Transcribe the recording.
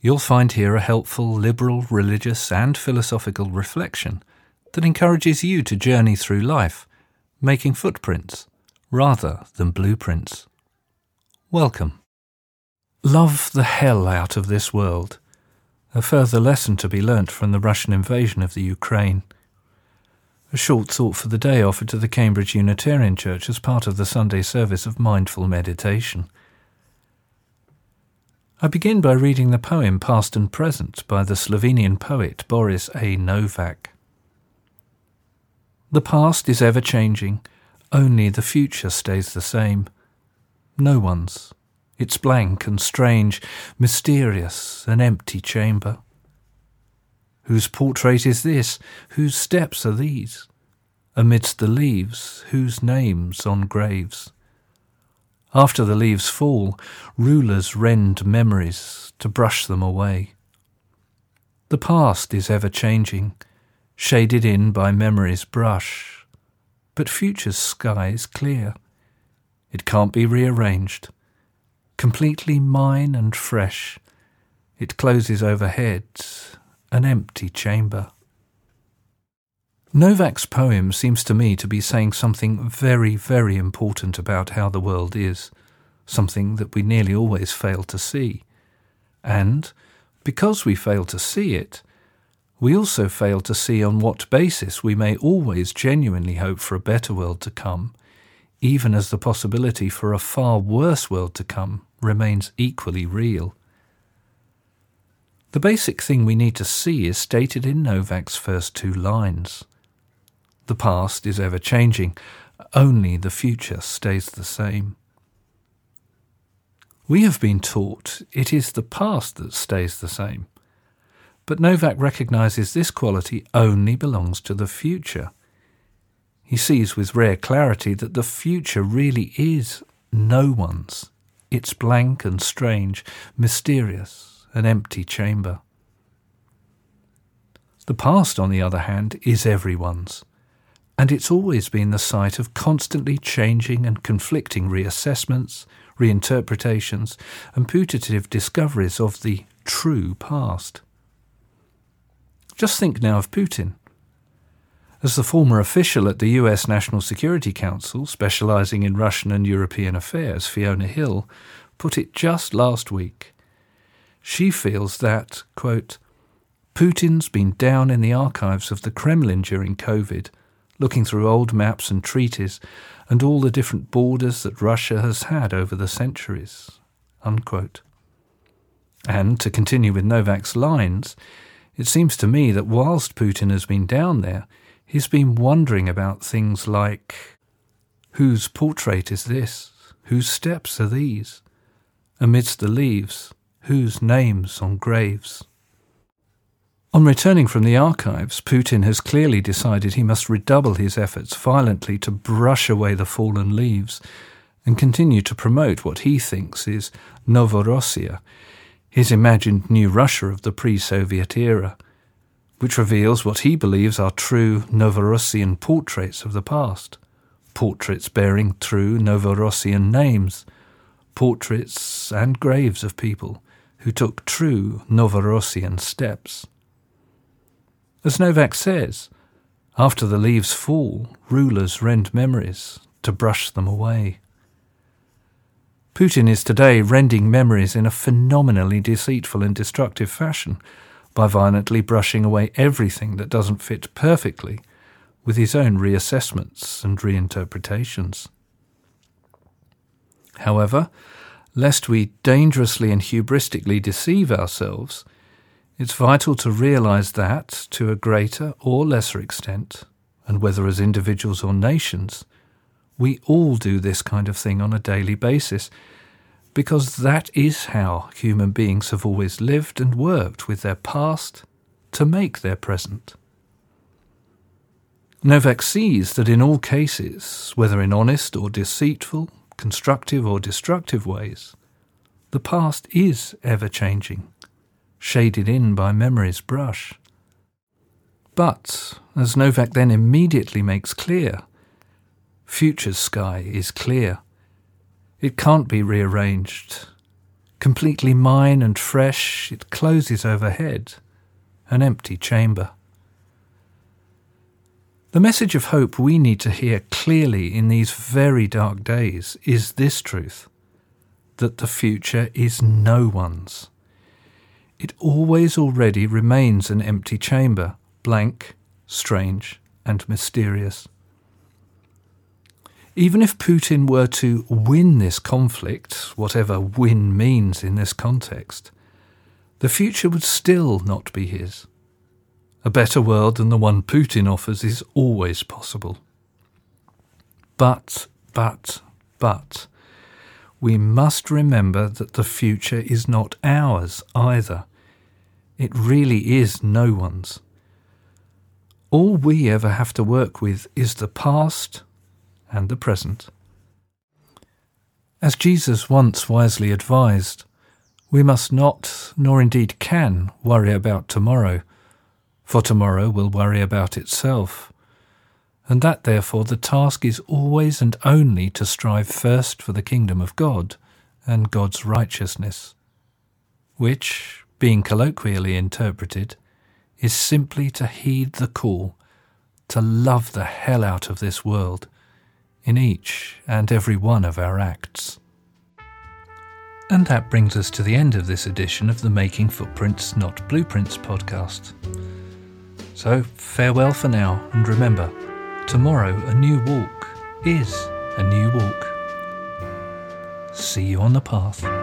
you'll find here a helpful liberal, religious, and philosophical reflection that encourages you to journey through life, making footprints rather than blueprints. Welcome. Love the hell out of this world. A further lesson to be learnt from the Russian invasion of the Ukraine. A short thought for the day offered to the Cambridge Unitarian Church as part of the Sunday service of mindful meditation. I begin by reading the poem Past and Present by the Slovenian poet Boris A. Novak. The past is ever changing, only the future stays the same. No one's. It's blank and strange, mysterious, an empty chamber. Whose portrait is this? Whose steps are these? Amidst the leaves, whose names on graves? After the leaves fall, rulers rend memories to brush them away. The past is ever changing, shaded in by memory's brush, but future's sky is clear. It can't be rearranged. Completely mine and fresh, it closes overhead, an empty chamber. Novak's poem seems to me to be saying something very, very important about how the world is, something that we nearly always fail to see. And, because we fail to see it, we also fail to see on what basis we may always genuinely hope for a better world to come, even as the possibility for a far worse world to come remains equally real. The basic thing we need to see is stated in Novak's first two lines. The past is ever changing, only the future stays the same. We have been taught it is the past that stays the same, but Novak recognizes this quality only belongs to the future. He sees with rare clarity that the future really is no one's. It's blank and strange, mysterious, an empty chamber. The past, on the other hand, is everyone's and it's always been the site of constantly changing and conflicting reassessments, reinterpretations, and putative discoveries of the true past. Just think now of Putin. As the former official at the US National Security Council, specializing in Russian and European affairs, Fiona Hill, put it just last week, she feels that, quote, Putin's been down in the archives of the Kremlin during COVID looking through old maps and treaties and all the different borders that Russia has had over the centuries. Unquote. And to continue with Novak's lines, it seems to me that whilst Putin has been down there, he's been wondering about things like whose portrait is this? Whose steps are these? Amidst the leaves, whose names on graves? On returning from the archives, Putin has clearly decided he must redouble his efforts violently to brush away the fallen leaves and continue to promote what he thinks is Novorossiya, his imagined new Russia of the pre Soviet era, which reveals what he believes are true Novorossian portraits of the past, portraits bearing true Novorossian names, portraits and graves of people who took true Novorossian steps. As Novak says, after the leaves fall, rulers rend memories to brush them away. Putin is today rending memories in a phenomenally deceitful and destructive fashion by violently brushing away everything that doesn't fit perfectly with his own reassessments and reinterpretations. However, lest we dangerously and hubristically deceive ourselves, it's vital to realize that, to a greater or lesser extent, and whether as individuals or nations, we all do this kind of thing on a daily basis, because that is how human beings have always lived and worked with their past to make their present. Novak sees that in all cases, whether in honest or deceitful, constructive or destructive ways, the past is ever changing, shaded in by memory's brush. But, as Novak then immediately makes clear, future's sky is clear. It can't be rearranged. Completely mine and fresh, it closes overhead, an empty chamber. The message of hope we need to hear clearly in these very dark days is this truth that the future is no one's. It always already remains an empty chamber, blank, strange, and mysterious. Even if Putin were to win this conflict, whatever win means in this context, the future would still not be his. A better world than the one Putin offers is always possible. But, but, but, we must remember that the future is not ours either. It really is no one's. All we ever have to work with is the past and the present. As Jesus once wisely advised, we must not, nor indeed can, worry about tomorrow, for tomorrow will worry about itself, and that therefore the task is always and only to strive first for the kingdom of God and God's righteousness, which, being colloquially interpreted, is simply to heed the call to love the hell out of this world in each and every one of our acts. And that brings us to the end of this edition of the Making Footprints, Not Blueprints podcast. So, farewell for now, and remember, tomorrow a new walk is a new walk. See you on the path.